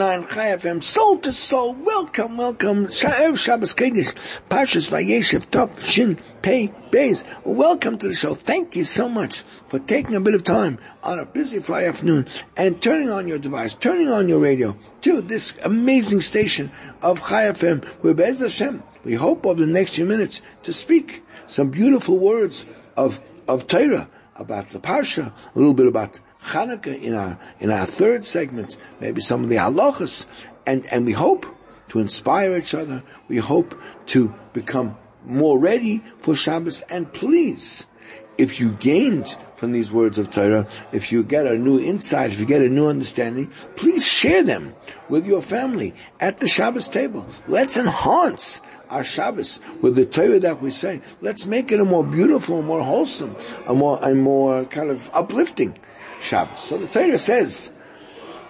101.9 Chai FM, soul to soul. Welcome, welcome. Sha'ev Shabbos Kodesh, Pashas Vayeshev Tov Shin Pei Beis. Welcome to the show. Thank you so much for taking a bit of time on a busy Friday afternoon and turning on your device, turning on your radio to this amazing station of Chai FM, where Bez Hashem, we hope over the next few minutes to speak some beautiful words of, of Torah about the Parsha, a little bit about Hanukkah in our in our third segment, maybe some of the halachas, and and we hope to inspire each other. We hope to become more ready for Shabbos. And please, if you gained from these words of Torah, if you get a new insight, if you get a new understanding, please share them with your family at the Shabbos table. Let's enhance our Shabbos with the Torah that we say. Let's make it a more beautiful, more wholesome, a more, a more kind of uplifting Shabbos. So the Torah says,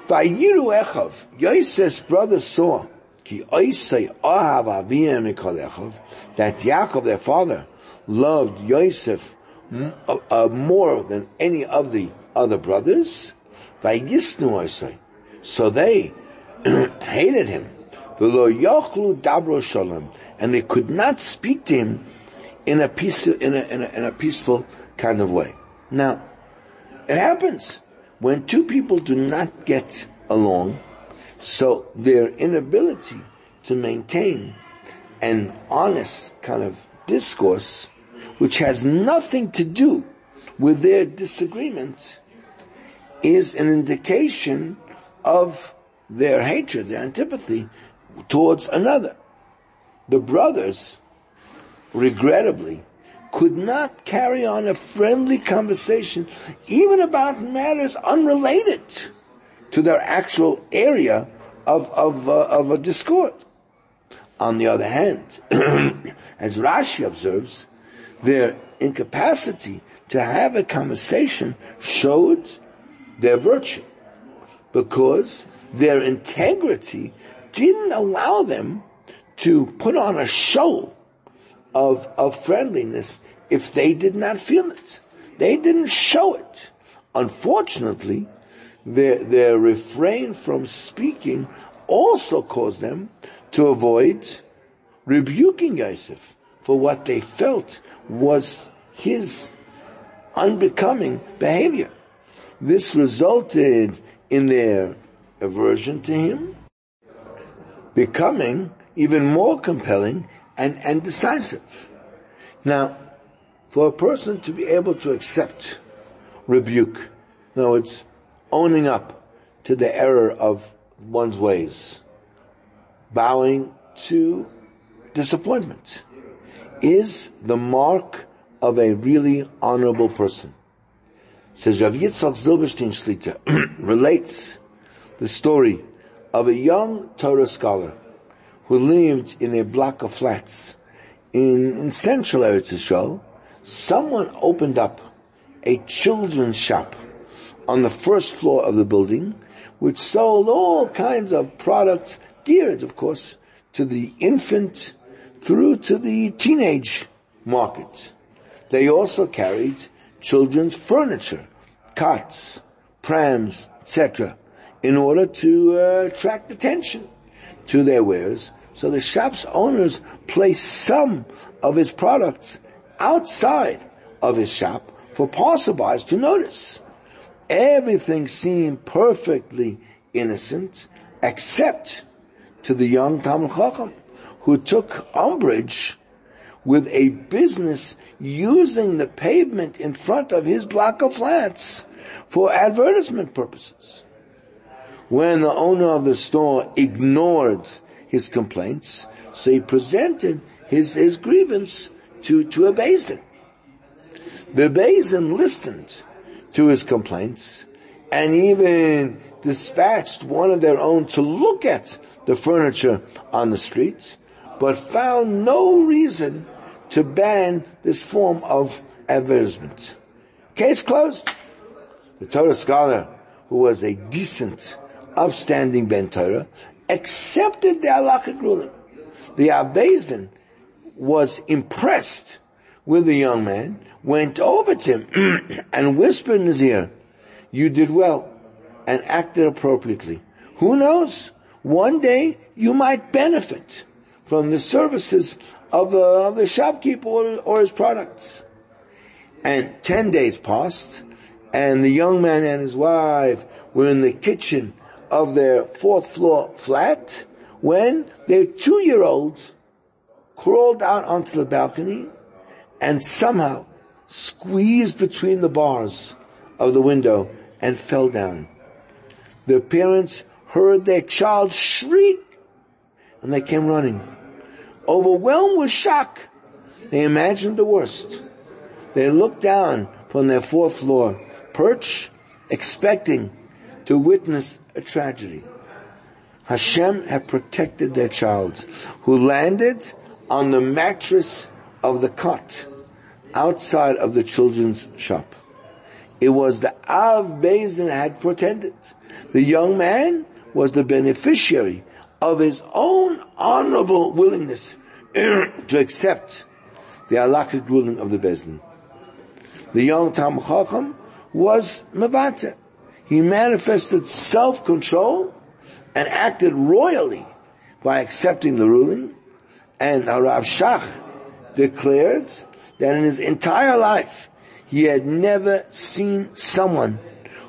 Vayiru Echav, Yosef's brother saw, Ki Ahav Mikol Echav, that Yaakov, their father, loved Yosef uh, uh, more than any of the other brothers. Vayigisnu Oisei. So they hated him. And they could not speak to him in a, in a, in a, in a peaceful kind of way. Now, it happens when two people do not get along, so their inability to maintain an honest kind of discourse, which has nothing to do with their disagreement, is an indication of their hatred, their antipathy towards another. The brothers, regrettably, could not carry on a friendly conversation even about matters unrelated to their actual area of, of, uh, of a discord. On the other hand, as Rashi observes, their incapacity to have a conversation showed their virtue because their integrity didn't allow them to put on a show of, of friendliness if they did not feel it. They didn't show it. Unfortunately, their, their refrain from speaking also caused them to avoid rebuking Yosef for what they felt was his unbecoming behavior. This resulted in their aversion to him becoming even more compelling and, and decisive. Now, for a person to be able to accept rebuke, no, it's owning up to the error of one's ways, bowing to disappointment, is the mark of a really honorable person. Says Rav Yitzchak Zilberstein Shlita relates the story of a young Torah scholar who lived in a block of flats in, in central Eretz Yisrael, someone opened up a children's shop on the first floor of the building, which sold all kinds of products geared, of course, to the infant through to the teenage market. They also carried children's furniture, cots, prams, etc., in order to uh, attract attention to their wares so the shop's owners place some of his products outside of his shop for passerbys to notice. Everything seemed perfectly innocent except to the young Talmud Chacham who took umbrage with a business using the pavement in front of his block of flats for advertisement purposes. When the owner of the store ignored his complaints, so he presented his, his grievance to, to a Bezdin. The Bezdin listened to his complaints and even dispatched one of their own to look at the furniture on the streets, but found no reason to ban this form of advertisement. Case closed. The Torah scholar, who was a decent, upstanding Ben Torah, accepted the halachic ruling. The Abbezin was impressed with the young man, went over to him and whispered in his ear, you did well and acted appropriately. Who knows? One day you might benefit from the services of, of the shopkeeper or, or his products. And ten days passed, and the young man and his wife were in the kitchen of their fourth floor flat when their two-year-old crawled out onto the balcony and somehow squeezed between the bars of the window and fell down. The parents heard their child shriek and they came running. Overwhelmed with shock, they imagined the worst. They looked down from their fourth floor perch, expecting to witness a tragedy. Hashem had protected their child, who landed on the mattress of the cot outside of the children's shop. It was the Av Bezin had pretended. The young man was the beneficiary of his own honorable willingness to accept the halachic ruling of the Bezin. The young Tam Chacham was Mavata. He manifested self-control and acted royally by accepting the ruling. And Rav Shach declared that in his entire life he had never seen someone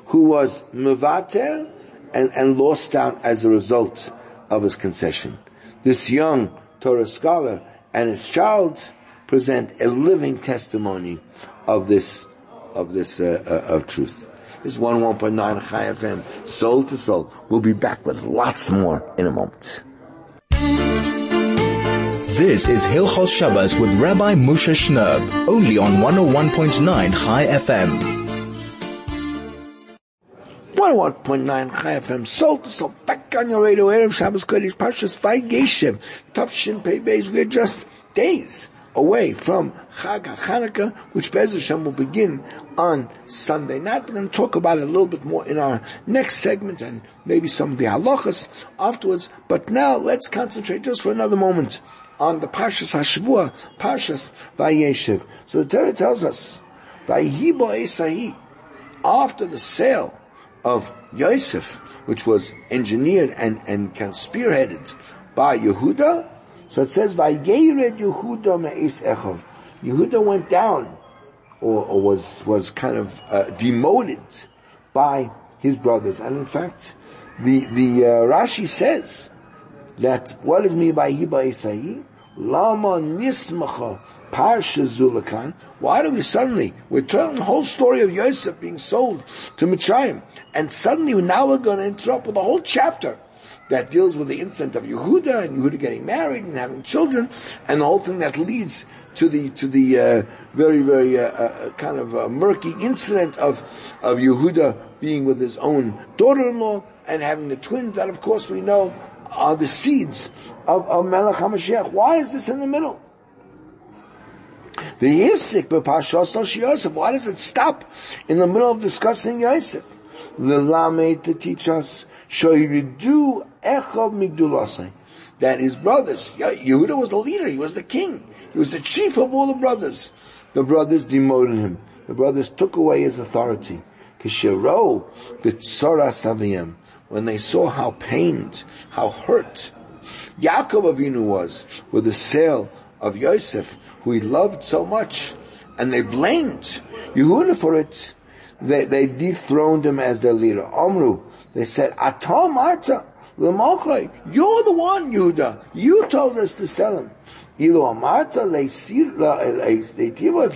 who was Mavater and, and lost out as a result of his concession. This young Torah scholar and his child present a living testimony of this of this uh, uh, of truth. This is one one point nine Chai FM, soul to soul. We'll be back with lots more in a moment. This is Hilchos Shabbos with Rabbi Moshe Shnerb, only on 101.9 Chai FM. 101.9 Chai FM, soul to soul, back on your radio, Erev Shabbos Kodesh, Parshas Vayigayshev, Tavshin Pei Beis, we're just days away from Chag HaChanukah, which Bez Hashem will begin on Sunday night. We're going to talk about it a little bit more in our next segment and maybe some of the halachas afterwards. But now let's concentrate just for another moment on the Pashas Hashvua, Pashas Vayeshev. So the Torah tells us, Vayibo Esahi, after the sale of Yosef, which was engineered and, and spearheaded by Yehuda, so it says, Vayered Yehuda me'es Echov. Yehuda went down, or, or, was, was kind of uh, demoted by his brothers. And in fact, the, the uh, Rashi says that what is mean by Hiba Isai? Lama nismacha parsha zulakan. Why do we suddenly, we're telling the whole story of Yosef being sold to Mitzrayim, and suddenly now we're going to interrupt with a whole chapter that deals with the incident of Yehuda and Yehuda getting married and having children, and the whole thing that leads to the to the uh, very very uh, uh, kind of uh, murky incident of of Yehuda being with his own daughter-in-law and having the twins that, of course, we know are the seeds of, of Melech HaMashiach. Why is this in the middle? The Yosef. Why does it stop in the middle of discussing Yosef? The Lamed to teach us Shoyridu Echov Migdulasai. That his brothers, Yehuda was the leader, he was the king, he was the chief of all the brothers. The brothers demoted him. The brothers took away his authority. B'tzora saviyem. When they saw how pained, how hurt Yaakov Avinu was with the sale of Yosef, who he loved so much, and they blamed Yehuda for it. They, they dethroned him as their leader. Omru, they said, Atom Ata, you're the one, Yehuda. You told us to sell him. If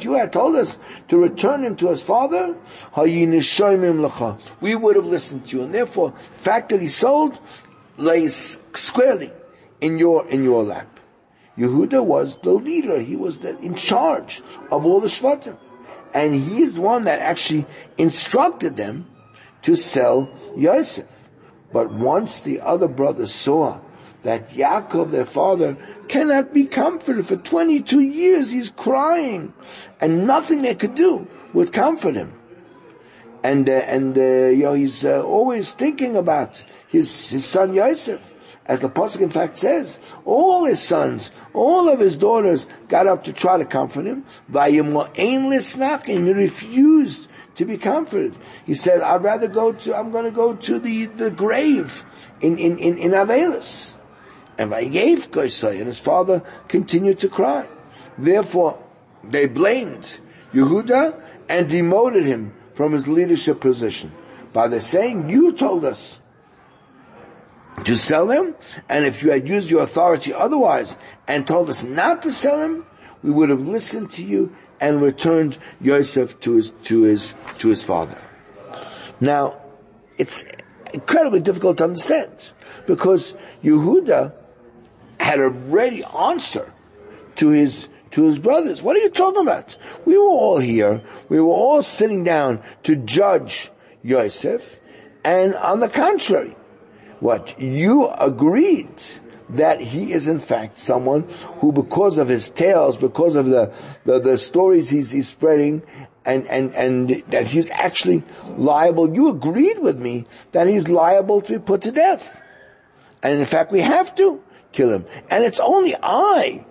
you had told us to return him to his father, we would have listened to you. And therefore, the fact that he sold lays squarely in your, in your lap. Yehuda was the leader. He was the, in charge of all the Shvatim. And he's the one that actually instructed them to sell Yosef. But once the other brothers saw that Yaakov, their father, cannot be comforted. For 22 years he's crying, and nothing they could do would comfort him. And, uh, and, uh, you know, he's uh, always thinking about his, his son Yosef. As the Pasuk in fact says, all his sons, all of his daughters got up to try to comfort him. Vayimlo aimless knocking, he refused to be comforted. He said, I'd rather go to, I'm to go to the, the grave in, in, in, in Avelis. And Vayev Goisai, and his father continued to cry. Therefore, they blamed Yehuda and demoted him from his leadership position by the saying, you told us to sell him, and if you had used your authority otherwise and told us not to sell him, we would have listened to you and returned Yosef to his, to his, to his father. Now, it's incredibly difficult to understand because Yehuda had a ready answer to his to his brothers. What are you talking about? We were all here. We were all sitting down to judge Yosef, and on the contrary, what you agreed that he is in fact someone who because of his tales, because of the, the, the stories he's, he's spreading, and, and, and that he's actually liable, you agreed with me that he's liable to be put to death. And in fact we have to kill him. And it's only I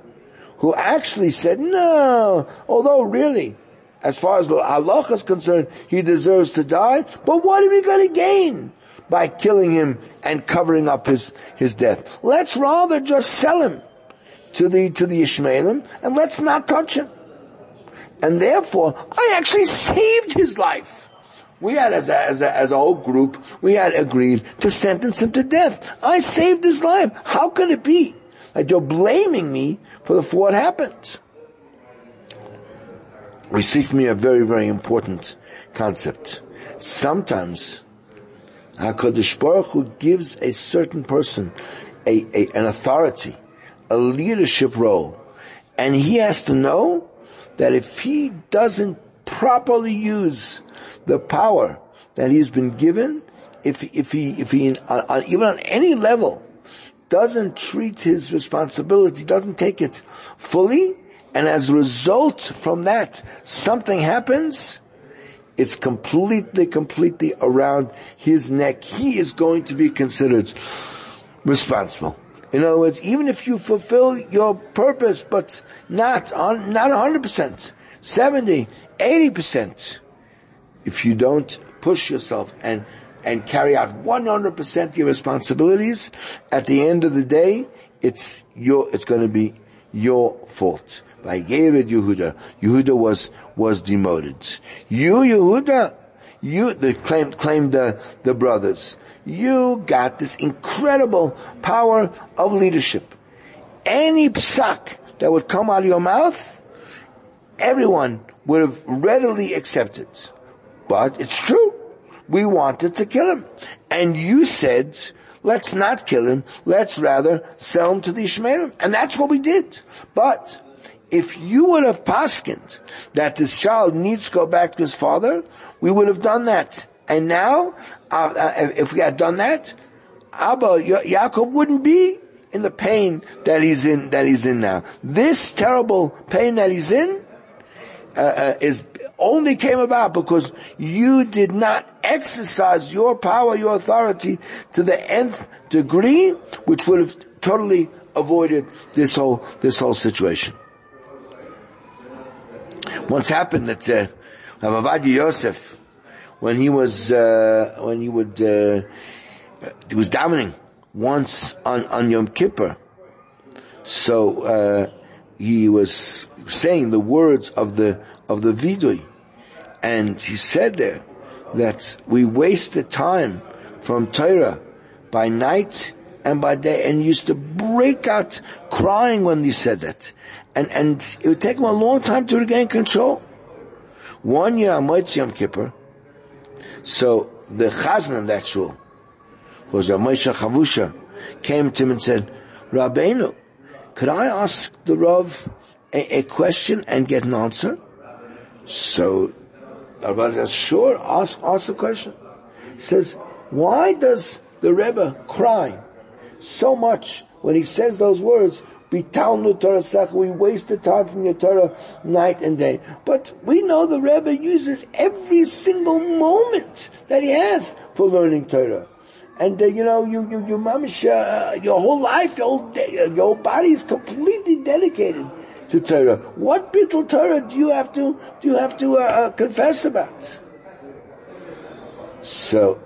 who actually said, no, although really, as far as Allah is concerned, he deserves to die, but what are we going to gain? By killing him and covering up his, his death. Let's rather just sell him to the, to the Ishmaelim and let's not touch him. And therefore, I actually saved his life. We had, as a, as a, as a whole group, we had agreed to sentence him to death. I saved his life. How can it be that you're blaming me for, the, for what happened? We see from me a very, very important concept. Sometimes HaKadosh Baruch Hu gives a certain person a, a, an authority, a leadership role, and he has to know that if he doesn't properly use the power that he's been given, if, if he, if he, on, on, even on any level, doesn't treat his responsibility, doesn't take it fully, and as a result from that, something happens, it's completely, completely around his neck. He is going to be considered responsible. In other words, even if you fulfill your purpose, but not on, not 100%, 70, 80%, if you don't push yourself and, and carry out 100% your responsibilities, at the end of the day, it's your, it's going to be your fault. By Yehuda, Yehuda was, was demoted. You, Yehuda, you, the claimed, claimed the, the brothers, you got this incredible power of leadership. Any psak that would come out of your mouth, everyone would have readily accepted. But it's true. We wanted to kill him. And you said, let's not kill him. Let's rather sell him to the Ishmaelim. And that's what we did. But if you would have paskined that this child needs to go back to his father, we would have done that. And now, uh, uh, if we had done that, Abba, Yaakov wouldn't be in the pain that he's in, that he's in now. This terrible pain that he's in, uh, uh is only came about because you did not exercise your power, your authority to the nth degree, which would have totally avoided this whole, this whole situation. Once happened that uh, Yosef, when he was uh, when he would uh, he was davening once on on Yom Kippur, so uh, he was saying the words of the of the vidui, and he said there that we waste the time from Torah by night and by day, and used to break out crying when he said that and, and it would take him a long time to regain control. One year on Moitzi Yom Kippur, so the chazan of that shul, was Rav Moshe Chavusha, came to him and said, Rabbeinu, could I ask the Rav a, a question and get an answer? So, Rabbi says, sure, ask, ask the question. He says, why does the Rebbe cry so much when he says those words, Bitalnu Torah we waste the time from your Torah night and day. But we know the Rebbe uses every single moment that he has for learning Torah. And uh, you know, you, you, mamish, uh, your whole life, your whole, day, your whole body is completely dedicated to Torah. What bittul Torah do you have to, do you have to, uh, uh confess about? So,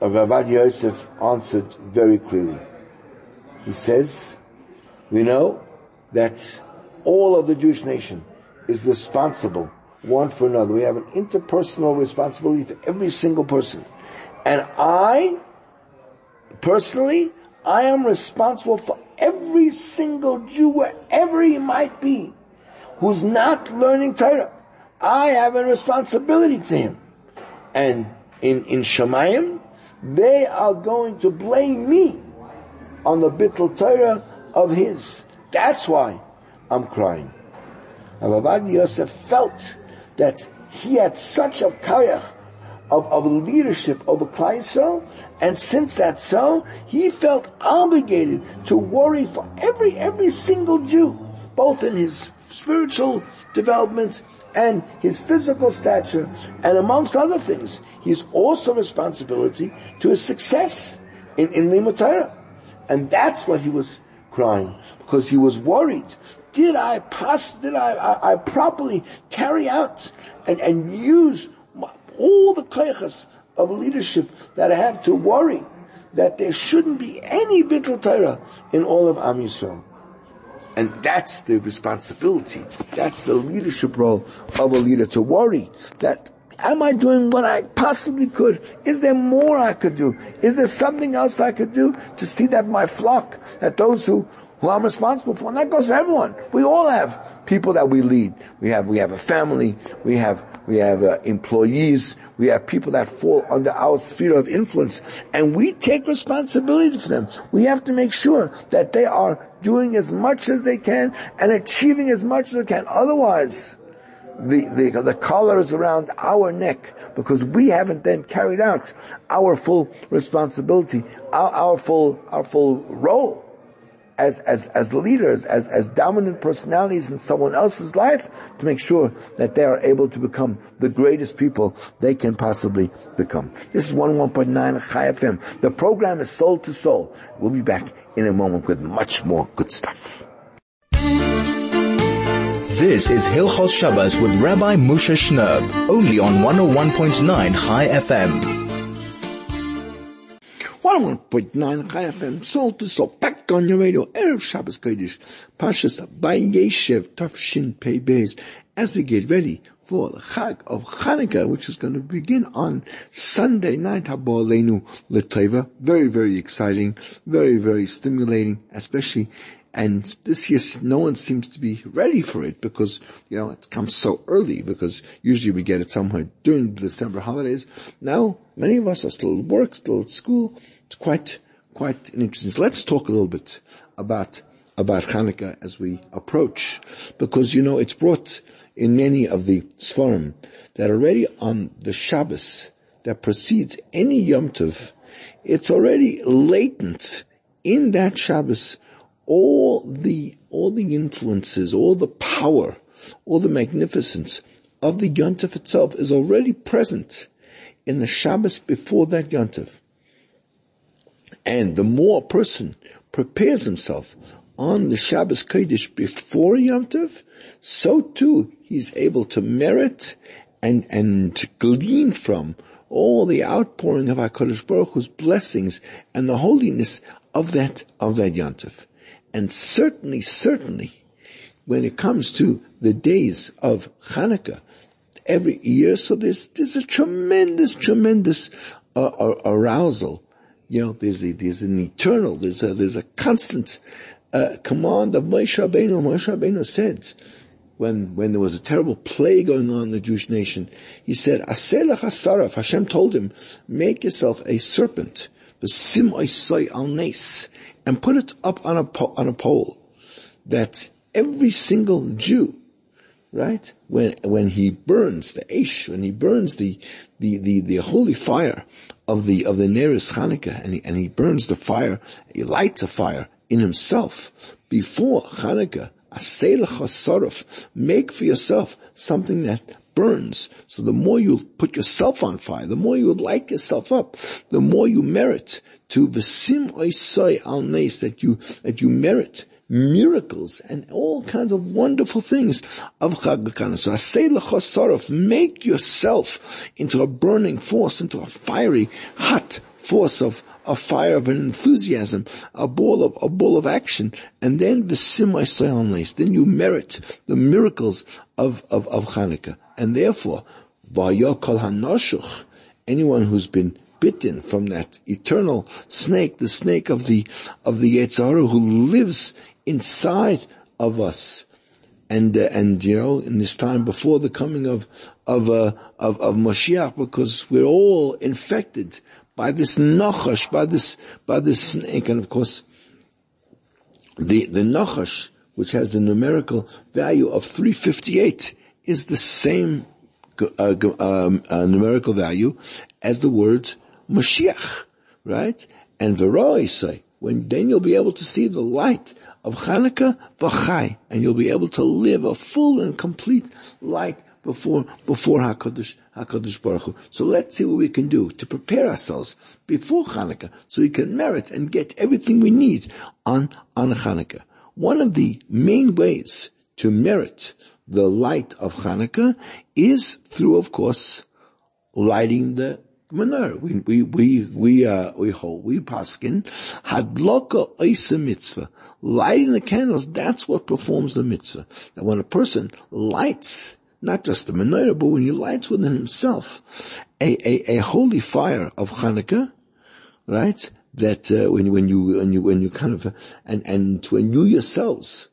Rav Yosef answered very clearly. He says, we know that all of the Jewish nation is responsible one for another. We have an interpersonal responsibility to every single person. And I, personally, I am responsible for every single Jew, wherever he might be, who's not learning Torah. I have a responsibility to him. And in, in Shemayim, they are going to blame me on the Bittul Torah of his. That's why I'm crying. Rabbi Yosef felt that he had such a kayach of, of leadership over Klai and since that's so, he felt obligated to worry for every, every single Jew, both in his spiritual development and his physical stature, and amongst other things, he's also responsibility to his success in, in Limud And that's what he was crying, because he was worried. Did I pass, did I, I, I properly carry out and, and use all the kleichas of leadership that I have to worry that there shouldn't be any bittul Torah in all of Am Yisrael. And that's the responsibility. That's the leadership role of a leader to worry that am I doing what I possibly could? Is there more I could do? Is there something else I could do to see that my flock, that those who who I'm responsible for. And that goes for everyone. We all have people that we lead. We have, we have a family. We have, we have uh, employees. We have people that fall under our sphere of influence. And we take responsibility for them. We have to make sure that they are doing as much as they can and achieving as much as they can. Otherwise, the, the, the collar is around our neck because we haven't then carried out our full responsibility, our, our full, our full role as, as, as leaders, as, as dominant personalities in someone else's life to make sure that they are able to become the greatest people they can possibly become. This is 101.9 Chai FM. The program is Soul to Soul. We'll be back in a moment with much more good stuff. This is Hilchos Shabbos with Rabbi Moshe Shnerb, only on 101.9 Chai FM. 101.9 Chai FM, soul to soul, back on your radio, Erev Shabbos Kodesh, Pashas Vayeshev, Tafshin Pei Beis, as we get ready for the Chag of Chanukah, which is going to begin on Sunday night, Habolenu Leteva. Very, very exciting, very, very stimulating, especially and this year, no one seems to be ready for it because, you know, it comes so early because usually we get it somewhere during the December holidays. Now, many of us are still at work, still at school. It's quite, quite interesting. So let's talk a little bit about, about Hanukkah as we approach because, you know, it's brought in many of the Sfarim that already on the Shabbos that precedes any Yom Tov, it's already latent in that Shabbos all the, all the influences, all the power, all the magnificence of the Yontif itself is already present in the Shabbos before that Yontif. And the more a person prepares himself on the Shabbos Kodesh before Yom Tov, so too he's able to merit and, and glean from all the outpouring of HaKadosh Baruch Hu's blessings and the holiness of that, of that Yom Tov. And certainly, certainly, when it comes to the days of Hanukkah, every year, so there's, there's a tremendous, tremendous uh, arousal. You know, there's a, there's an eternal, there's a, there's a constant, uh, command of Moshe Rabbeinu. Moshe Rabbeinu said, when, when there was a terrible plague going on in the Jewish nation, he said, Aselach Asaraf, Hashem told him, make yourself a serpent, the sim al nes, and put it up on a, po- on a pole that every single Jew, right, when, when he burns the Ish, when he burns the, the, the, the holy fire of the, of the nearest Hanukkah, and he, and he burns the fire, he lights a fire in himself before Hanukkah. Make for yourself something that burns. So the more you put yourself on fire, the more you light yourself up, the more you merit to v'sim oisoi al nes, that you, that you merit miracles and all kinds of wonderful things of Chag So I say l'chosorof, make yourself into a burning force, into a fiery, hot force of, a fire of an enthusiasm, a ball of, a ball of action, and then v'simai soyalis, then you merit the miracles of, of, of Hanukkah. And therefore, hanoshuch, anyone who's been bitten from that eternal snake, the snake of the, of the Yetzirah who lives inside of us. And, uh, and, you know, in this time before the coming of, of, uh, of, of Moshiach, because we're all infected by this nachash, by this, by this snake, and of course, the, the nachash, which has the numerical value of 358, is the same uh, um, uh, numerical value as the word Mashiach, right? And Veroi say, when then you'll be able to see the light of Hanukkah v'chai, and you'll be able to live a full and complete life before before Hakadosh Hakadosh Baruch Hu. So let's see what we can do to prepare ourselves before Hanukkah, so we can merit and get everything we need on on Hanukkah. One of the main ways to merit the light of Hanukkah is through, of course, lighting the menorah. We we we we uh, we hold we paskin hadloka oisa mitzvah. Lighting the candles, that's what performs the mitzvah. And when a person lights not just the menorah, but when he lights within himself a, a, a holy fire of Hanukkah, right? That uh, when, when you when you when you kind of uh, and and when you yourselves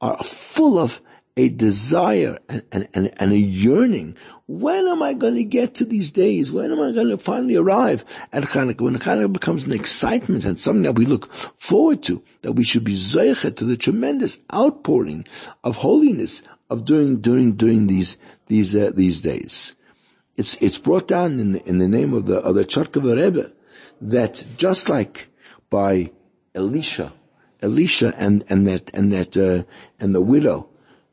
are full of a desire and, and, and, a yearning. When am I going to get to these days? When am I going to finally arrive at Hanukkah? When Hanukkah becomes an excitement and something that we look forward to, that we should be zeichet to the tremendous outpouring of holiness, of doing during during these these uh, these days. It's it's brought down in the, in the name of the of the Charkova Rebbe that just like by Elisha, Elisha and and that and that uh, and the widow.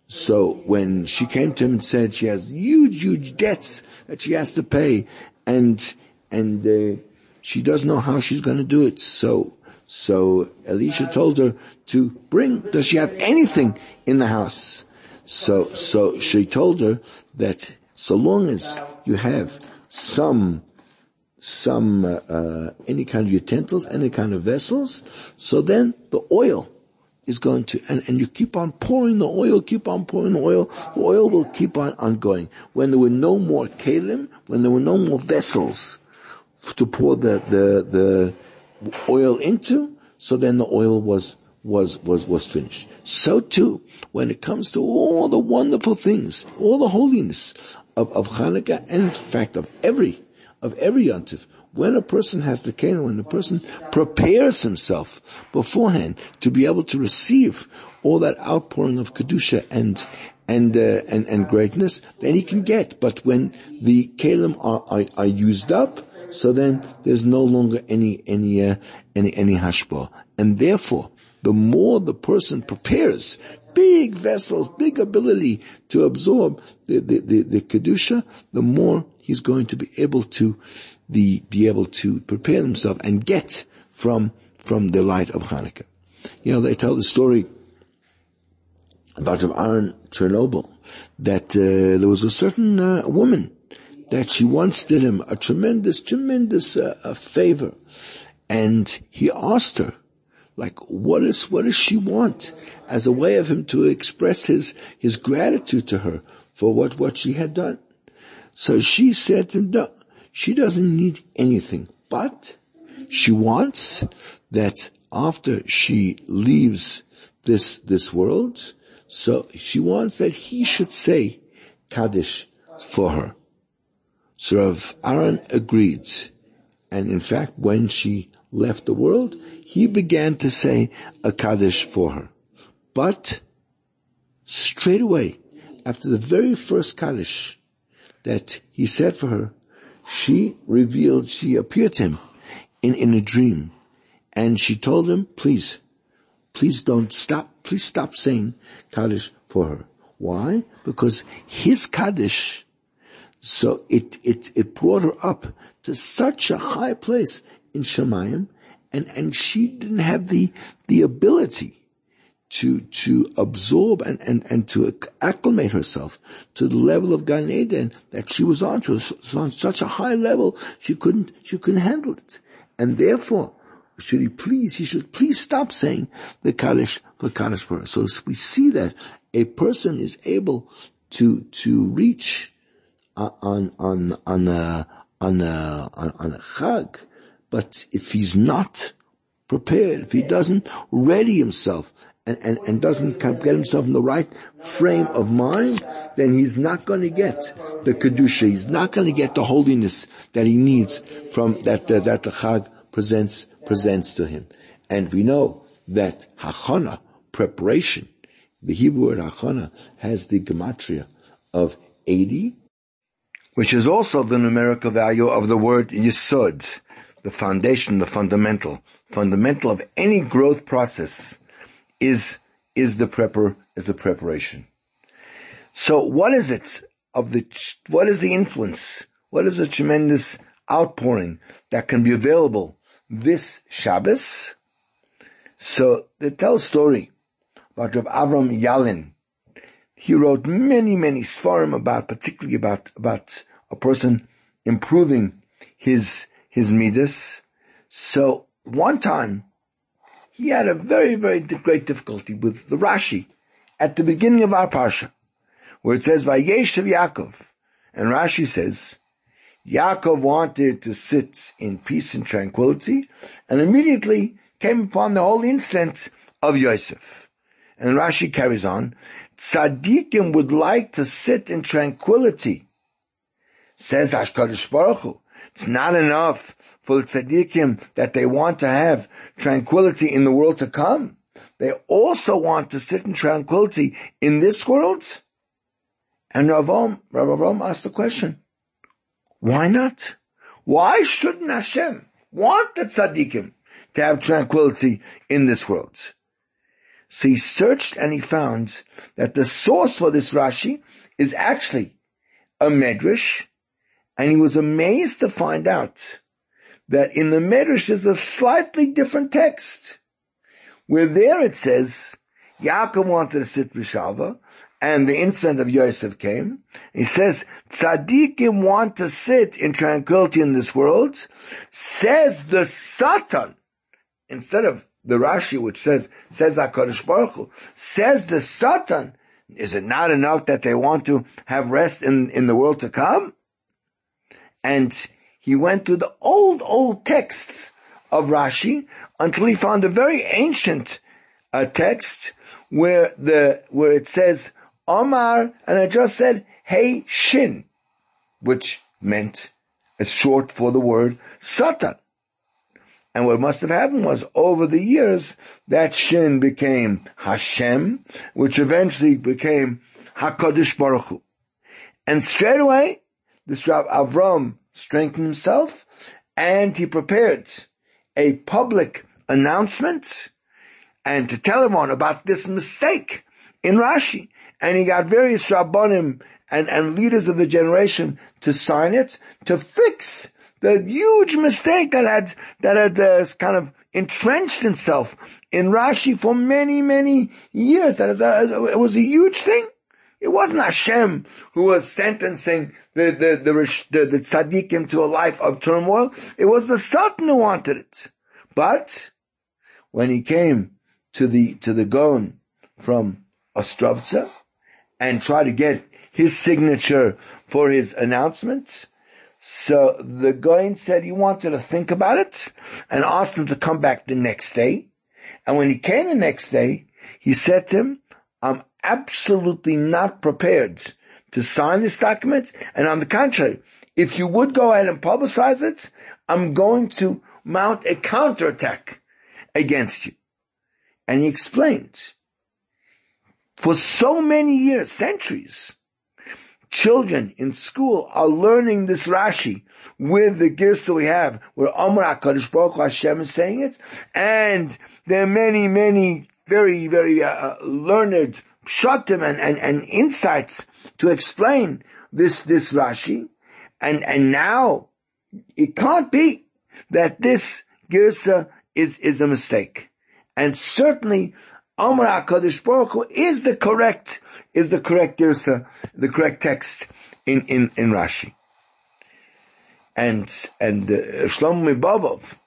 So when she came to him and said she has huge huge debts that she has to pay, and and uh, she doesn't know how she's going to do it. So so Elisha told her to bring. Does she have anything in the house? So, so she told her that so long as you have some, some, uh, uh, any kind of utensils, any kind of vessels, so then the oil is going to, and, and you keep on pouring the oil, keep on pouring the oil, the oil will keep on, on going. When there were no more kalim, when there were no more vessels to pour the, the, the oil into, so then the oil was was, was, was finished. So too, when it comes to all the wonderful things, all the holiness of, of Hanukkah, and in fact of every, of every yontif, when a person has the Canaan, when a person prepares himself beforehand to be able to receive all that outpouring of Kedusha and, and, uh, and, and greatness, then he can get. But when the Kalim are, are, are used up, so then there's no longer any, any, uh, any, any hashbah. And therefore, the more the person prepares big vessels, big ability to absorb the, the, the, the Kedusha, the more he's going to be able to the, be able to prepare himself and get from, from the light of Hanukkah. You know, they tell the story about of Aaron Chernobyl that uh, there was a certain uh, woman that she once did him a tremendous, tremendous uh, favor, and he asked her like, what is, what does she want? As a way of him to express his, his gratitude to her for what, what she had done. So she said to him, no, she doesn't need anything, but she wants that after she leaves this, this world, so she wants that he should say Kaddish for her. So Rav Aaron agreed. And in fact, when she left the world, he began to say a Kaddish for her. But straight away, after the very first Kaddish that he said for her, she revealed, she appeared to him in, in a dream and she told him, please please don't stop, please stop saying Kaddish for her. Why? Because his Kaddish, so it, it, it brought her up to such a high place in Shemayim, and, and she didn't have the, the ability to, to absorb and, and, and to acclimate herself to the level of Gan Eden that she was on to, on such a high level, she couldn't, she couldn't handle it. And therefore, should he please, he should please stop saying the Kaddish for Kaddish for her. So we see that a person is able to, to reach uh, on, on, on a, on a, on a chag, but if he's not prepared, if he doesn't ready himself and, and, and doesn't get himself in the right frame of mind, then he's not going to get the kedusha. He's not going to get the holiness that he needs from that that, that the Chag presents presents to him. And we know that hachana preparation, the Hebrew word hachana has the gematria of eighty, which is also the numerical value of the word yisod, the foundation, the fundamental, fundamental of any growth process is, is the prepper, is the preparation. So what is it of the, what is the influence? What is the tremendous outpouring that can be available this Shabbos? So they tell a story about Rav Avram Yalin. He wrote many, many svarim about, particularly about, about a person improving his, his midas. So one time he had a very, very great difficulty with the Rashi at the beginning of our Parsha, where it says, Vayeshev Yaakov. And Rashi says, Yaakov wanted to sit in peace and tranquility, and immediately came upon the whole incident of Yosef. And Rashi carries on, Tzaddikim would like to sit in tranquility. Says Hashkadosh Baruch Hu, it's not enough for the tzaddikim that they want to have tranquility in the world to come. They also want to sit in tranquility in this world. And Ravam, Ravam asked the question, why not? Why shouldn't Hashem want the tzaddikim to have tranquility in this world? So he searched and he found that the source for this Rashi is actually a medrash, and he was amazed to find out that in the Medrash is a slightly different text, where there it says, Yaakov wanted to sit Bishalva, and the incident of Yosef came. He says, Tzaddikim want to sit in tranquility in this world, says the Satan, instead of the Rashi which says, says HaKadosh Baruch Hu, says the Satan, is it not enough that they want to have rest in, in the world to come? And he went to the old, old texts of Rashi until he found a very ancient uh, text where the, where it says Omar, and I just said, Hey Shin, which meant as short for the word Satan. And what must have happened was over the years, that Shin became Hashem, which eventually became HaKadosh Baruch Hu. And straight away, this Rav Avram strengthened himself, and he prepared a public announcement and to tell everyone about this mistake in Rashi. And he got various Rabbanim and, and leaders of the generation to sign it to fix the huge mistake that had, that had uh, kind of entrenched itself in Rashi for many, many years. That is a, it was a huge thing. It wasn't Hashem who was sentencing the, the, the, the, the a life of turmoil. It was the Satan who wanted it. But when he came to the, to the Gaon from Ostrovza and tried to get his signature for his announcement, so the Goin said he wanted to think about it and asked him to come back the next day. And when he came the next day, he said to him, I'm absolutely not prepared to sign this document. And on the contrary, if you would go ahead and publicize it, I'm going to mount a counterattack against you. And he explained, for so many years, centuries, children in school are learning this Rashi with the gifts that we have, where Amr HaKadosh Baruch Hashem is saying it, and there are many, many very, very uh, learned pshatim and, and, and insights to explain this, this Rashi. And, and now it can't be that this Girsa is, is a mistake. And certainly Amar HaKadosh Baruch Hu is the correct, is the correct Girsa, the correct text in, in, in Rashi. And, and uh, Shlomo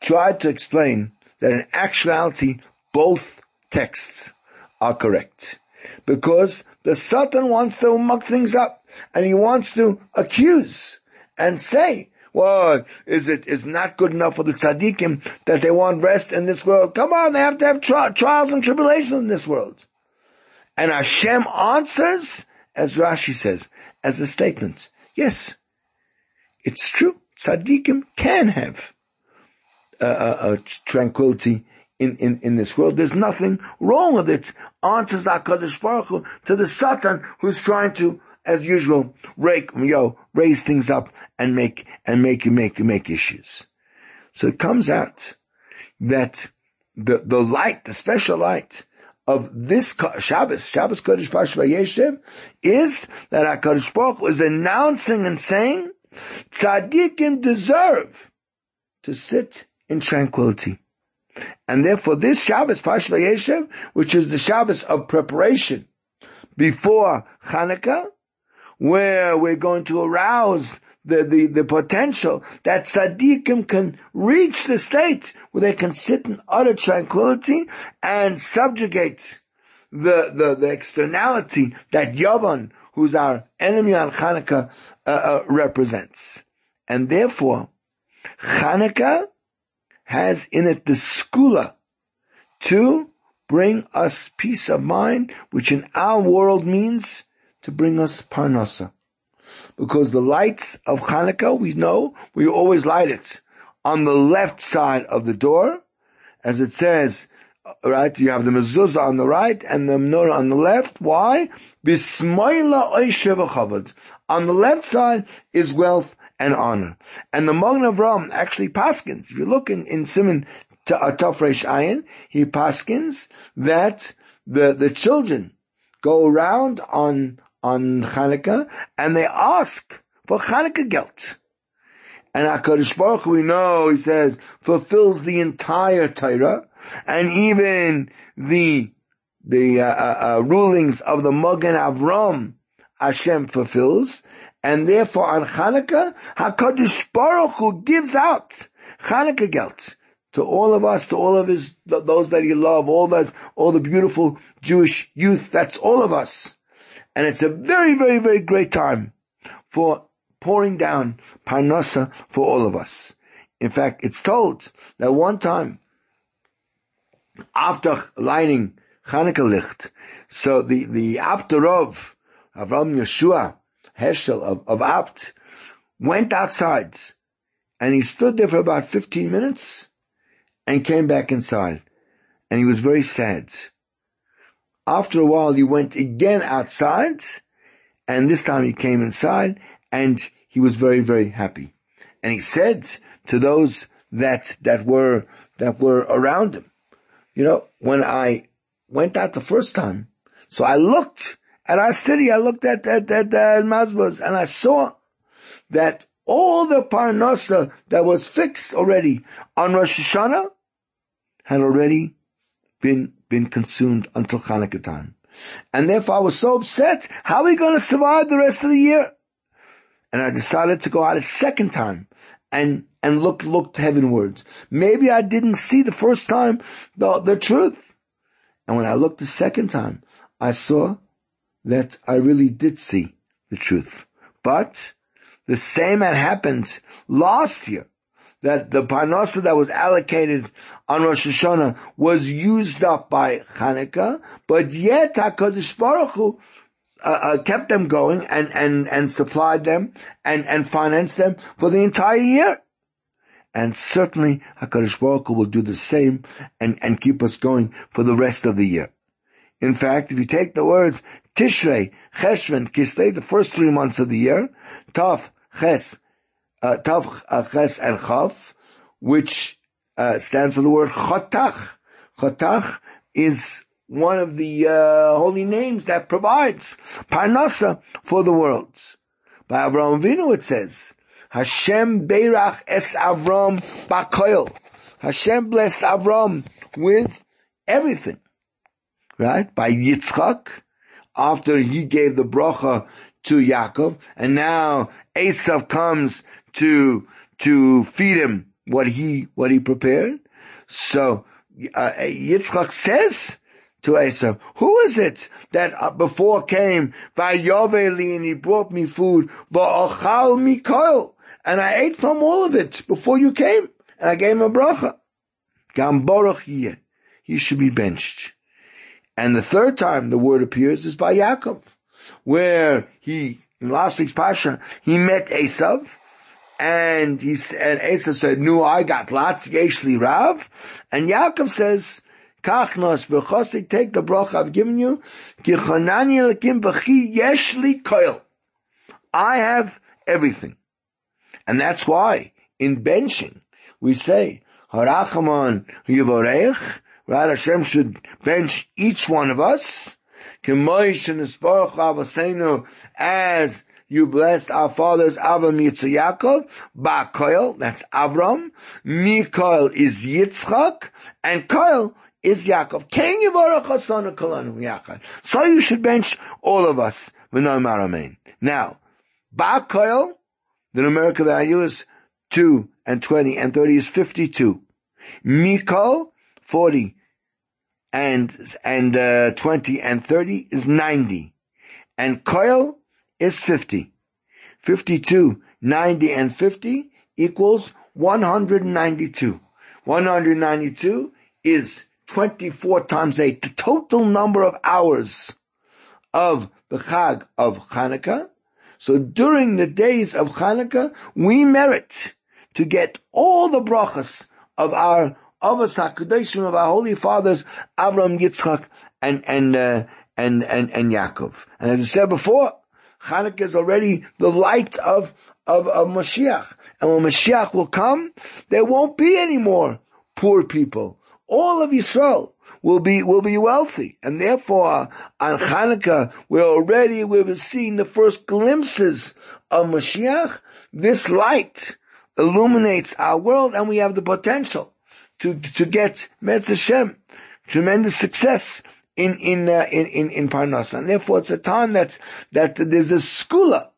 tried to explain that in actuality both texts are correct. Because the Satan wants to muck things up and he wants to accuse and say, well, is it is not good enough for the tzaddikim that they want rest in this world? Come on, they have to have tri- trials and tribulations in this world. And Hashem answers, as Rashi says, as a statement. Yes, it's true. Tzaddikim can have uh, uh, uh, tranquility in, in, in this world. There's nothing wrong with it. Answers HaKadosh Baruch Hu to the Satan who's trying to, as usual, rake, yo, raise things up and make, and make, you make, make issues. So it comes out that the, the light, the special light of this Shabbos, Shabbos Kodesh Pash Vayeshev, is that HaKadosh Baruch Hu is announcing and saying, tzaddikim deserve to sit in tranquility. And therefore this Shabbos, Pash Vayeshev, which is the Shabbos of preparation before Hanukkah, where we're going to arouse the, the, the potential that tzaddikim can reach the state where they can sit in utter tranquility and subjugate the, the, the externality that Yavan, who's our enemy on Hanukkah, uh, uh, represents. And therefore, Hanukkah has in it the skula to bring us peace of mind, which in our world means to bring us parnasa. Because the lights of Hanukkah, we know, we always light it on the left side of the door, as it says, right, you have the mezuzah on the right and the menorah on the left. Why? Bismoila On the left side is wealth and honor. And the Magen Avraham actually paskins. If you look in, in Simon uh, Tafresh Ayin, he paskins that the, the children go around on, on Hanukkah and they ask for Hanukkah gelt. And HaKadosh Baruch we know, he says, fulfills the entire Torah and even the, the uh, uh, uh rulings of the Magen Avram Hashem fulfills. And therefore on Hanukkah, HaKadosh Baruch Hu gives out Hanukkah gelt to all of us, to all of his, those that he love, all that, all the beautiful Jewish youth, that's all of us. And it's a very, very, very great time for pouring down Parnasa for all of us. In fact, it's told that one time, after lighting Hanukkah licht, so the, the Abderov, Avram Yeshua, Heschel of, of Abt, went outside and he stood there for about 15 minutes and came back inside. And he was very sad. After a while, he went again outside and this time he came inside and he was very, very happy. And he said to those that, that were, that were around him, you know, when I went out the first time, so I looked at our city, I looked at, at, at, at Mazbas and I saw that all the parnasa that was fixed already on Rosh Hashanah had already been, been consumed until Hanukkah time. And therefore I was so upset, how are we going to survive the rest of the year? And I decided to go out a second time and, and look, look heavenwards. Maybe I didn't see the first time the, the truth. And when I looked the second time, I saw that I really did see the truth. But the same had happened last year that the parnasa that was allocated on Rosh Hashanah was used up by Hanukkah, but yet HaKadosh Baruch Hu uh, uh, kept them going and, and, and supplied them and, and financed them for the entire year. And certainly HaKadosh Baruch Hu will do the same and, and keep us going for the rest of the year. In fact, if you take the words Tishrei, Cheshvan, Kislev, the first three months of the year, Tav, Ches, uh, Tav, uh, Ches, and Chav, which uh, stands for the word Chotach. Chotach is one of the uh, holy names that provides parnasa for the world. By Avraham Avinu it says, Hashem Beirach es Avram Bakoil. Hashem blessed Avram with everything. Right? By Yitzchak, after he gave the bracha to Yaakov, and now Esav comes to, to feed him what he, what he prepared. So, uh, Yitzchak says to Esav, who is it that uh, before came, Vayoveli, and he brought me food, Va'achal Mikoil, and I ate from all of it before you came, and I gave him a bracha. Gam he should be benched. And the third time the word appears is by Yaakov, where he, in last week's Pasha, he met Esav, and he and Esav said, "No, I got lots yeshli rav," and Yaakov says, "Kachnos b'chosik, take the bracha I've given you, kichanani lekim b'chi yeshli koil." I have everything, and that's why in benching we say, "Harachamon yivorech." Right, Hashem should bench each one of us. As you blessed our fathers Avram Yitzchak Yaakov, Ba'koil, that's Avram, Mikoil is Yitzchak, and Koil is Yaakov. Ken Yaakov. So you should bench all of us. Now, Ba'koil, the numerical value is 2 and 20 and 30 is 52. Mikol, 40 and, and, uh, 20 and 30 is 90. And coil is 50. 52, 90 and 50 equals 192. 192 is 24 times 8, the total number of hours of the Chag of Hanukkah. So during the days of Hanukkah, we merit to get all the brachas of our of HaKadoshim of our holy fathers, Avram, Yitzchak, and, and, uh, and, and, and Yaakov. And as I said before, Hanukkah is already the light of, of, of Mashiach. And when Mashiach will come, there won't be any more poor people. All of Israel will be, will be wealthy. And therefore, on Hanukkah, we're already, we've seen the first glimpses of Mashiach. This light illuminates our world and we have the potential to, to get Metz Hashem, tremendous success in, in, uh, in, in, in Parnas. And therefore it's a time that's, that there's a skula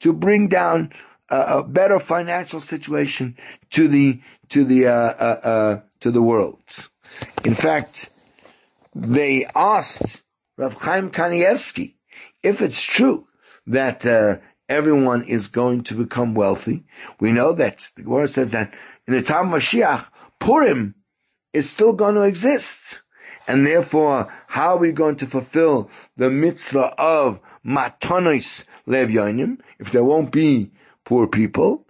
to bring down a, a better financial situation to the, to the, uh, uh, uh, to the world. In fact, they asked Rav Chaim Kanievsky if it's true that, uh, everyone is going to become wealthy. We know that the Gemara says that in the time of Mashiach, Purim is still going to exist. And therefore, how are we going to fulfill the mitzvah of matonis lev yonim if there won't be poor people?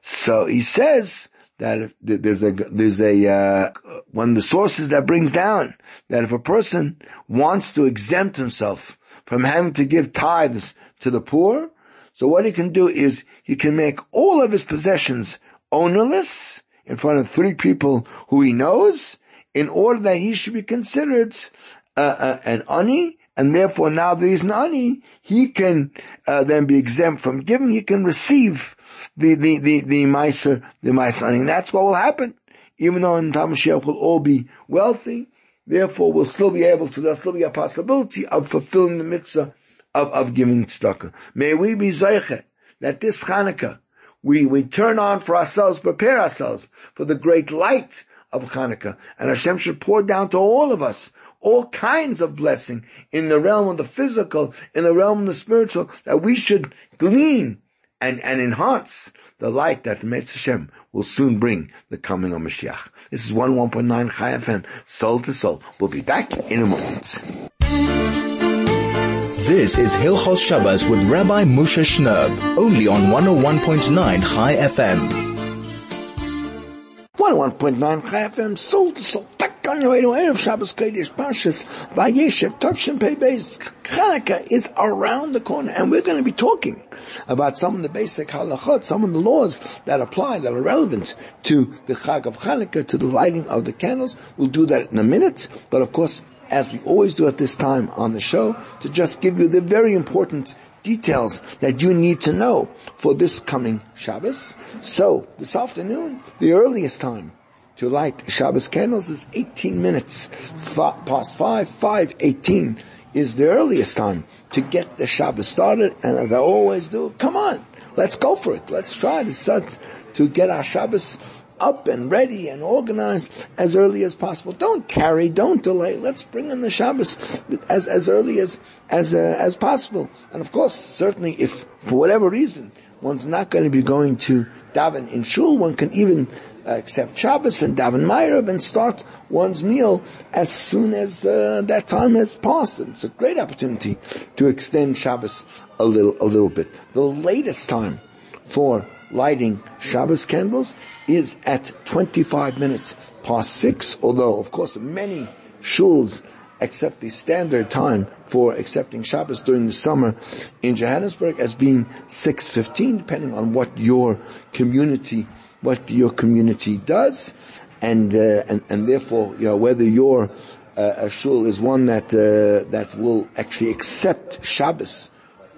So he says that there's a there's a uh, one of the sources that brings down that if a person wants to exempt himself from having to give tithes to the poor, so what he can do is he can make all of his possessions ownerless in front of three people who he knows in order that he should be considered uh, uh, an ani, and therefore now that he's an ani, he can uh, then be exempt from giving. He can receive the the the the meiser the meiser ani. That's what will happen. Even though in Tamashiach will all be wealthy, therefore we'll still be able to. There'll still be a possibility of fulfilling the mitzvah of of giving tzedakah. May we be zeiche that this Hanukkah we, we turn on for ourselves, prepare ourselves for the great light of Hanukkah. And Hashem should pour down to all of us all kinds of blessing in the realm of the physical, in the realm of the spiritual, that we should glean and, and enhance the light that Metz Hashem will soon bring the coming of Mashiach. This is 101.9 Chai FM, soul to soul. We'll be back in a moment. This is Hilchos Shabbos with Rabbi Moshe Shnerb, only on 101.9 Chai FM. 101.9 Chai FM, soul to soul. On your way to Erev Shabbos Kodesh Pashas, Vayeshev, Tovshin Pei Beis. Chanukah is around the corner, and we're going to be talking about some of the basic halachot, some of the laws that apply, that are relevant to the Chag of Chanukah, to the lighting of the candles. We'll do that in a minute, but of course, as we always do at this time on the show, to just give you the very important details that you need to know for this coming Shabbos. So, this afternoon, the earliest time to light Shabbos candles is 18 minutes past 5, 5.18 is the earliest time to get the Shabbos started. And as I always do, come on, let's go for it. Let's try to start to get our Shabbos up and ready and organized as early as possible. Don't carry, don't delay. Let's bring in the Shabbos as, as early as, as, uh, as possible. And of course, certainly if for whatever reason one's not going to be going to daven in shul, one can even uh, accept Shabbos and daven Ma'ariv and start one's meal as soon as uh, that time has passed. And it's a great opportunity to extend Shabbos a little, a little bit. The latest time for lighting Shabbos candles is at 25 minutes past 6, although of course many shuls accept the standard time for accepting Shabbos during the summer in Johannesburg as being 6.15, depending on what your community, what your community does, and, uh, and, and therefore, you know, whether your uh, shul is one that, uh, that will actually accept Shabbos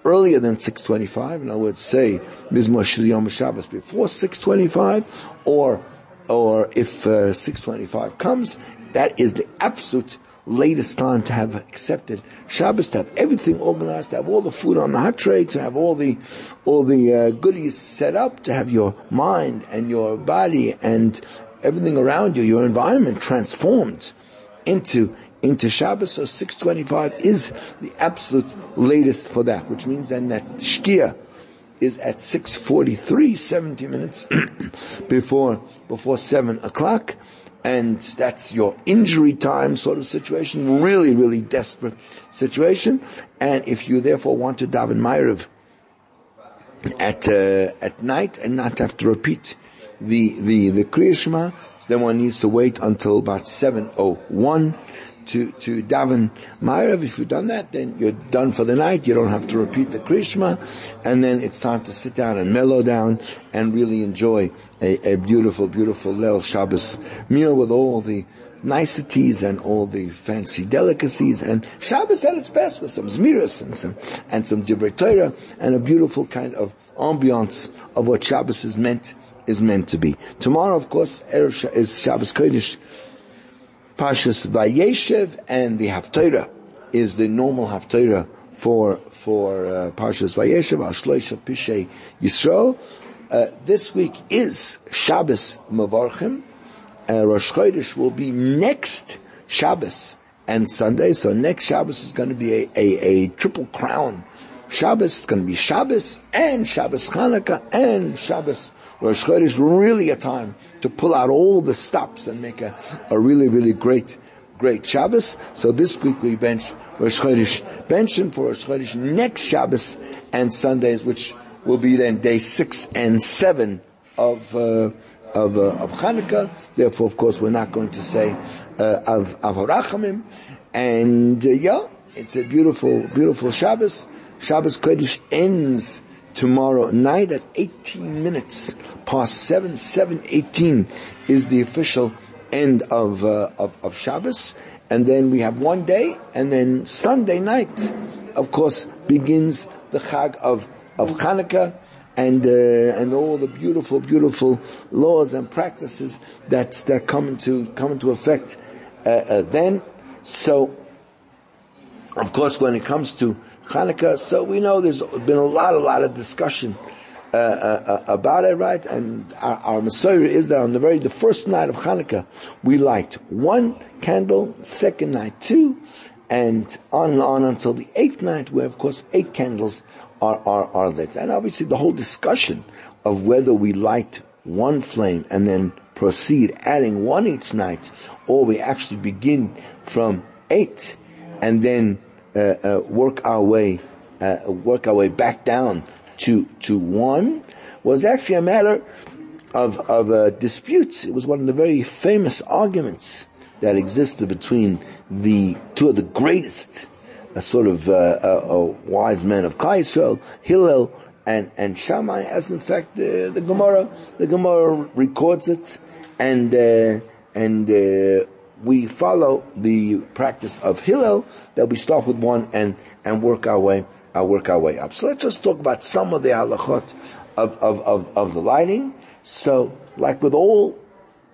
earlier than 625, in other words, say Mizmor Shil Yom Shabbos before 625, or or if uh, 625 comes, that is the absolute latest time to have accepted Shabbos, to have everything organized, to have all the food on the hot tray, to have all the all the uh, goodies set up, to have your mind and your body and everything around you, your environment transformed into into Shabbos, so 625 is the absolute latest for that, which means then that Shkia is at 6.43, 70 minutes before, before 7 o'clock, and that's your injury time sort of situation, really, really desperate situation, and if you therefore want to daven Ma'ariv at, uh, at night and not have to repeat the, the, the Kriya Shema, then one needs to wait until about 7.01, to, to daven Ma'ariv. If you've done that, then you're done for the night. You don't have to repeat the Krishma. And then it's time to sit down and mellow down and really enjoy a, a beautiful, beautiful Leil Shabbos meal with all the niceties and all the fancy delicacies and Shabbos at its best with some zmiris and some, and some divrei Torah and a beautiful kind of ambiance of what Shabbos is meant, is meant to be. Tomorrow, of course, is Shabbos Kodesh, Pashas Vayeshev and the Haftarah is the normal Haftarah for for uh, Pashas Vayeshev, Al Shloisha Pishei Yisrael. Uh, this week is Shabbos Mavarchim. Uh, Rosh Chodesh will be next Shabbos and Sunday. So next Shabbos is going to be a, a, a triple crown. Shabbos is going to be Shabbos and Shabbos Chanukah and Shabbos Rosh Chodesh really a time to pull out all the stops and make a, a really, really great, great Shabbos. So this week we bench Rosh Chodesh, benching for Rosh Chodesh next Shabbos and Sundays, which will be then day six and seven of, uh, of, uh, of Hanukkah. Therefore, of course, we're not going to say, uh, of, Harachamim. And, uh, yeah, it's a beautiful, beautiful Shabbos. Shabbos Kodesh ends tomorrow night at 18 minutes past 7, 7.18 is the official end of, uh, of, of Shabbos. And then we have one day, and then Sunday night, of course, begins the Chag of, of Hanukkah, and uh, and all the beautiful, beautiful laws and practices that that come into come into effect uh, uh, then. So, of course, when it comes to Hanukkah. So we know there's been a lot, a lot of discussion uh, uh, uh about it, right? And our, our is that on the very the first night of Hanukkah, we light one candle, second night two, and on and on until the eighth night, where of course eight candles are, are, are lit. And obviously the whole discussion of whether we light one flame and then proceed adding one each night, or we actually begin from eight and then work our way, uh, work our way back down to to one was actually a matter of of uh, disputes. It was one of the very famous arguments that existed between the two of the greatest uh, sort of uh, wise men of Klal Yisrael, Hillel and and Shammai, as in fact the Gemara the Gemara records it, and and we follow the practice of Hillel that we start with one and, and work our way, uh, work our way up. So let's just talk about some of the halachot of, of, of, of the lighting. So, like with all,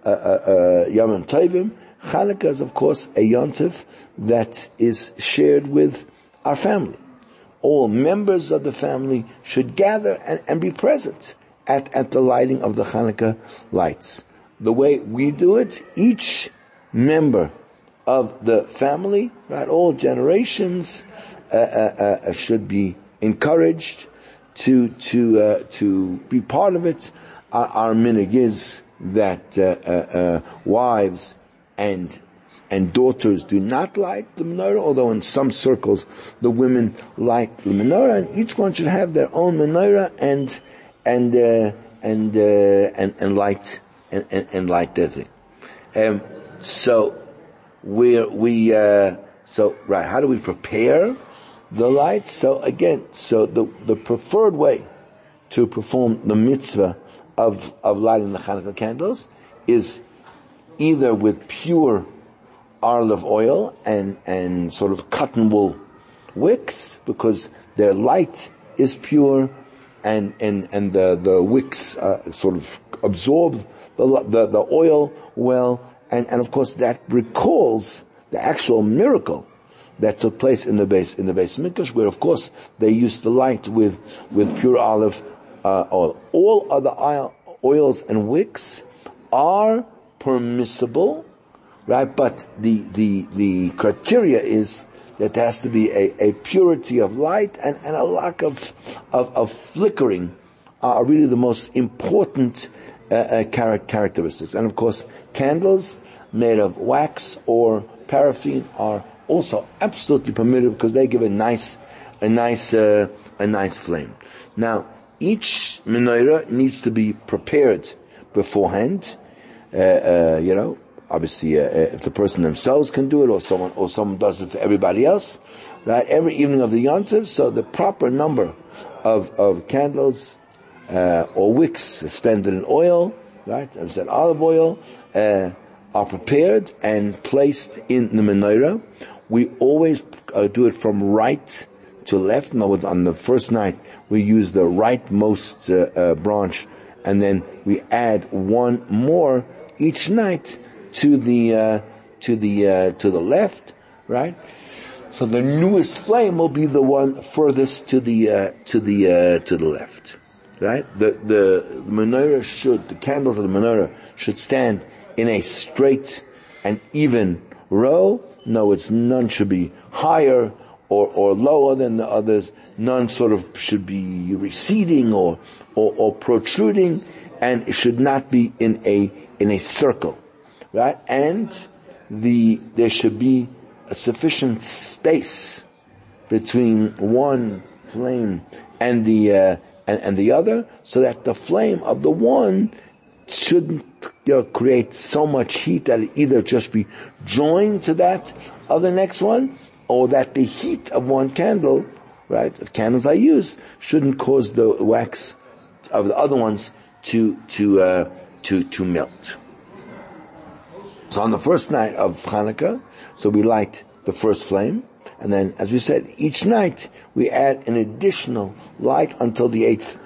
uh, uh, uh, Yom Tovim, Hanukkah is of course a yontif that is shared with our family. All members of the family should gather and, and be present at, at the lighting of the Hanukkah lights. The way we do it, each member of the family, right, all generations, uh, uh, uh, should be encouraged to to uh, to be part of it. Our, our minig is that uh, uh, wives and and daughters do not light the menorah, although in some circles the women light the menorah, and each one should have their own menorah and and uh, and, uh, and and light and, and, and light their thing. Um, so we we uh, so right. How do we prepare the lights? So again, so the the preferred way to perform the mitzvah of of lighting the Hanukkah candles is either with pure olive oil and, and sort of cotton wool wicks because their light is pure and, and, and the, the wicks uh, sort of absorb the, the, the oil well and, and of course that recalls the actual miracle that took place in the Beis in the Beis Mikdash, where of course they used the light with with pure olive uh, oil. All other oils and wicks are permissible, right? But the, the, the criteria is that there has to be a, a purity of light and, and a lack of, of, of flickering are really the most important uh, uh, characteristics. And of course, candles made of wax or paraffin are also absolutely permitted because they give a nice, a nice, uh, a nice flame. Now, each menorah needs to be prepared beforehand. Uh, uh, you know, obviously, uh, uh, if the person themselves can do it, or someone, or someone does it for everybody else, right? Every evening of the yontiv, so the proper number of of candles uh, or wicks suspended in oil, right? I said olive oil, are prepared and placed in the menorah. We always do it from right to left. In other on the first night, we use the rightmost branch, and then we add one more each night to the uh, to the uh, to the left, right? So the newest flame will be the one furthest to the uh, to the uh, to the left, right? The the menorah should the candles of the menorah should stand in a straight and even row. No, it's none should be higher or, or lower than the others. None sort of should be receding or, or, or protruding, and it should not be in a in a circle, right? And the there should be a sufficient space between one flame and the uh, and, and, the other, so that the flame of the one shouldn't know, create so much heat that it either just be joined to that of the next one, or that the heat of one candle, right, the candles I use, shouldn't cause the wax of the other ones to to uh, to, to melt. So on the first night of Hanukkah, so we light the first flame, and then, as we said, each night we add an additional light until the eighth,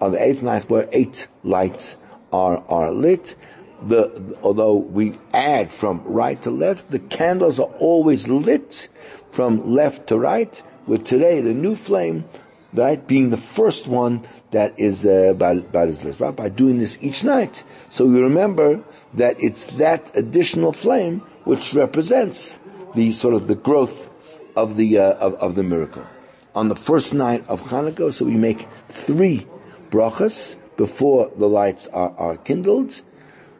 on the eighth night where eight lights are, are lit. The, although we add from right to left, the candles are always lit from left to right, with today the new flame right? Being the first one that is uh, by, by his list, right? By doing this each night. So we remember that it's that additional flame which represents the sort of the growth of the, uh, of, of the miracle. On the first night of Hanukkah, so we make three brachas before the lights are, are kindled,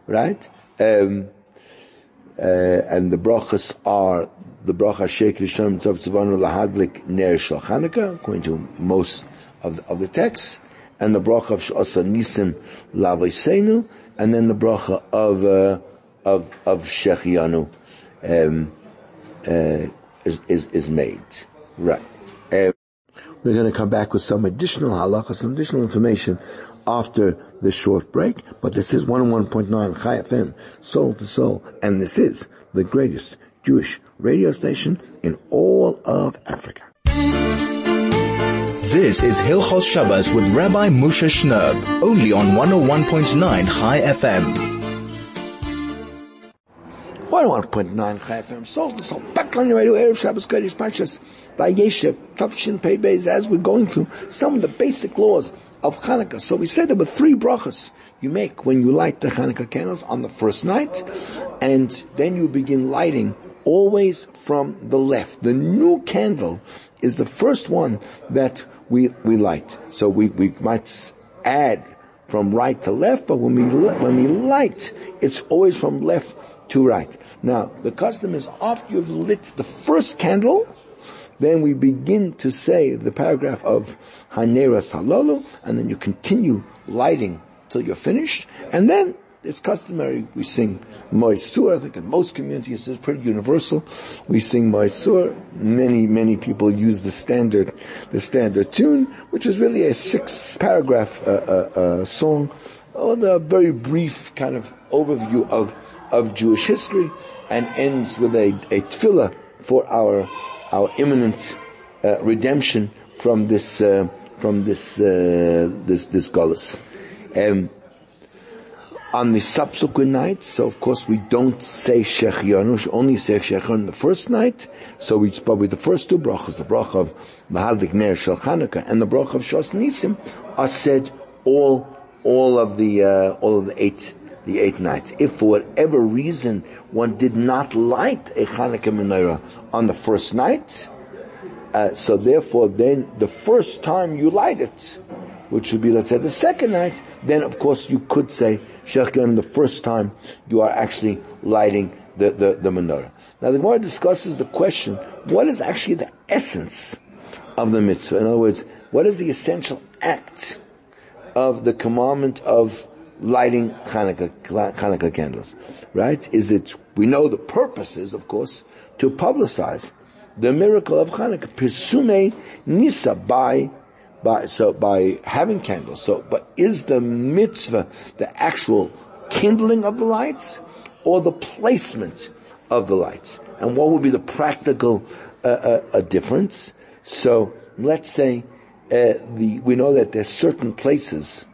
right? Um, uh, and the brachas are the bracha Sheikh Rishon Tov Tzavanu Lahadlik Ner Shal Chanukah, according to most of the, of the texts, and the bracha of Shasa Nisim Lavoisenu, and then the bracha of uh, of of Shechianu um, uh, is, is is made. Right. Uh, we're going to come back with some additional halacha, some additional information after the short break, but this is 101.9 Chai FM, soul to soul, and this is the greatest Jewish radio station in all of Africa. This is Hilchos Shabbos with Rabbi Moshe Shnerb, only on 101.9 Chai FM. 101.9 Chai FM, soul to soul, back on your radio, Erev Shabbos Kodesh Pashas, Vayeshev, Tavshin Pei Beis, as we're going through some of the basic laws of Hanukkah. So we said there were three brachas you make when you light the Hanukkah candles on the first night, and then you begin lighting always from the left. The new candle is the first one that we, we light. So we, we might add from right to left, but when we, when we light, it's always from left to right. Now, the custom is after you've lit the first candle, then we begin to say the paragraph of Haneras Halalu, and then you continue lighting till you're finished, and then it's customary, we sing Moisur, I think in most communities it's pretty universal. We sing Moisur. Many, many people use the standard, the standard tune, which is really a six paragraph uh, uh, uh, song, on a very brief kind of overview of, of Jewish history, and ends with a, a tefillah for our, our imminent uh, redemption from this, uh, from this, uh, this, this gullus. Um, on the subsequent nights, so of course we don't say Shechianu, only say Shechianu the first night, so we, with the first two brachas, the bracha of Mahaldik Ner Shel Chanukah and the bracha of Shos Nisim, are said all, all of the, uh, all of the eight, the eight nights. If for whatever reason one did not light a Chanukah menorah on the first night, uh, so therefore then the first time you light it, which would be, let's say, the second night, then of course you could say Shechgan the first time you are actually lighting the, the, the menorah. Now the Gemara discusses the question, what is actually the essence of the mitzvah? In other words, what is the essential act of the commandment of lighting Hanukkah, Hanukkah candles? Right? Is it, we know the purpose is, of course, to publicize the miracle of Hanukkah. Pirsume Nisa by by, so by having candles. So, but is the mitzvah the actual kindling of the lights or the placement of the lights? And what would be the practical uh, uh, difference? So let's say uh, the we know that there's certain places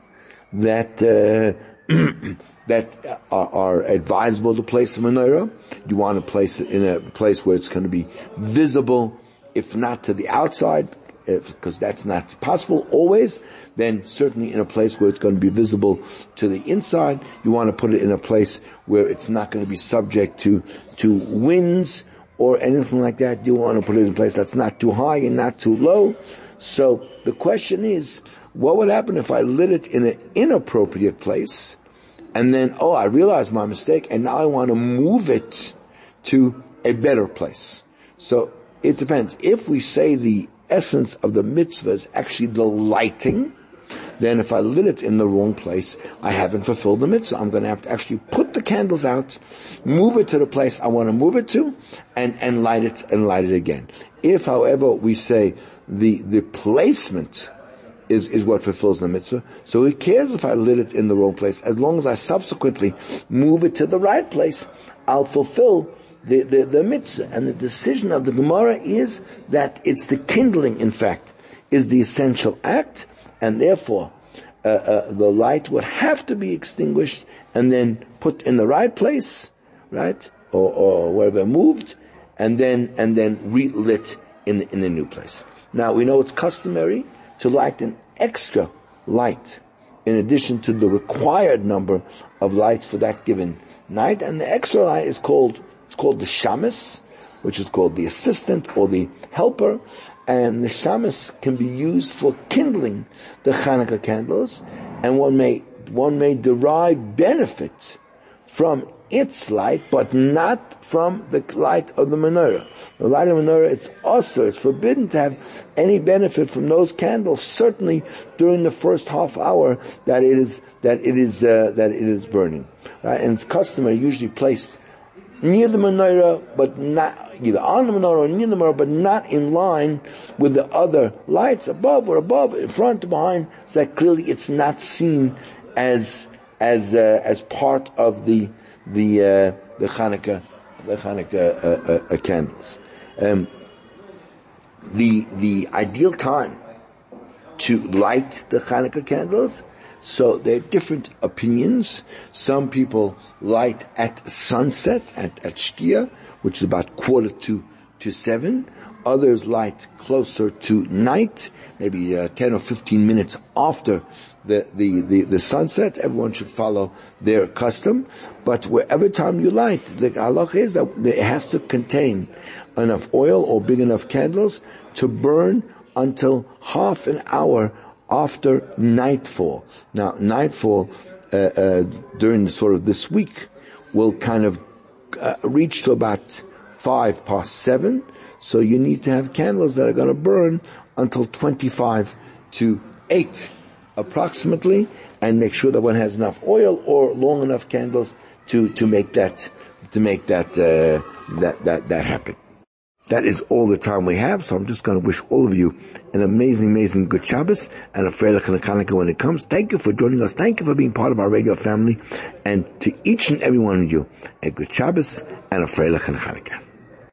that uh, that are, are, advisable to place a menorah. You want to place it in a place where it's going to be visible, if not to the outside, because that's not possible always, then certainly in a place where it's going to be visible to the inside, you want to put it in a place where it's not going to be subject to, to winds or anything like that. You want to put it in a place that's not too high and not too low. So the question is, what would happen if I lit it in an inappropriate place and then, oh, I realized my mistake and now I want to move it to a better place. So it depends. If we say the essence of the mitzvah is actually the lighting, then if I lit it in the wrong place, I haven't fulfilled the mitzvah. I'm going to have to actually put the candles out, move it to the place I want to move it to, and, and light it and light it again. If, however, we say the, the placement is, is what fulfills the mitzvah, so who cares if I lit it in the wrong place? As long as I subsequently move it to the right place, I'll fulfill the, the, the mitzvah. And the decision of the Gemara is that it's the kindling, in fact, is the essential act, and therefore uh, uh, the light would have to be extinguished and then put in the right place, right, or, or wherever moved, and then and then relit in in the new place. Now we know it's customary to light an extra light in addition to the required number of lights for that given night, and the extra light is called it's called the shamus, which is called the assistant or the helper, and the shamus can be used for kindling the Hanukkah candles, and one may one may derive benefit from its light, but not from the light of the menorah. The light of the menorah, it's also, it's forbidden to have any benefit from those candles, certainly during the first half hour that it is, that it is, uh, that it is burning. Right? And it's customary, usually placed near the menorah, but not either on the menorah or near the menorah, but not in line with the other lights above or above, in front or behind, so that clearly it's not seen as as uh, as part of the the uh, the Hanukkah the Hanukkah uh, uh, uh candles. Um, the the ideal time to light the Hanukkah candles. So there are different opinions. Some people light at sunset, at, at Shkia, which is about quarter to, to seven. Others light closer to night, maybe uh, 10 or 15 minutes after the, the, the, the, sunset. Everyone should follow their custom. But wherever time you light, the halach is that it has to contain enough oil or big enough candles to burn until half an hour after nightfall. Now, nightfall uh, uh, during sort of this week will kind of uh, reach to about five past seven. So you need to have candles that are going to burn until 25 to 8 approximately and make sure that one has enough oil or long enough candles to, to make that, to make that, uh, that, that, that happen. That is all the time we have, so I'm just going to wish all of you an amazing, amazing good Shabbos and a Freilich and a when it comes. Thank you for joining us. Thank you for being part of our radio family. And to each and every one of you, a good Shabbos and a Freilich and a Hanukkah.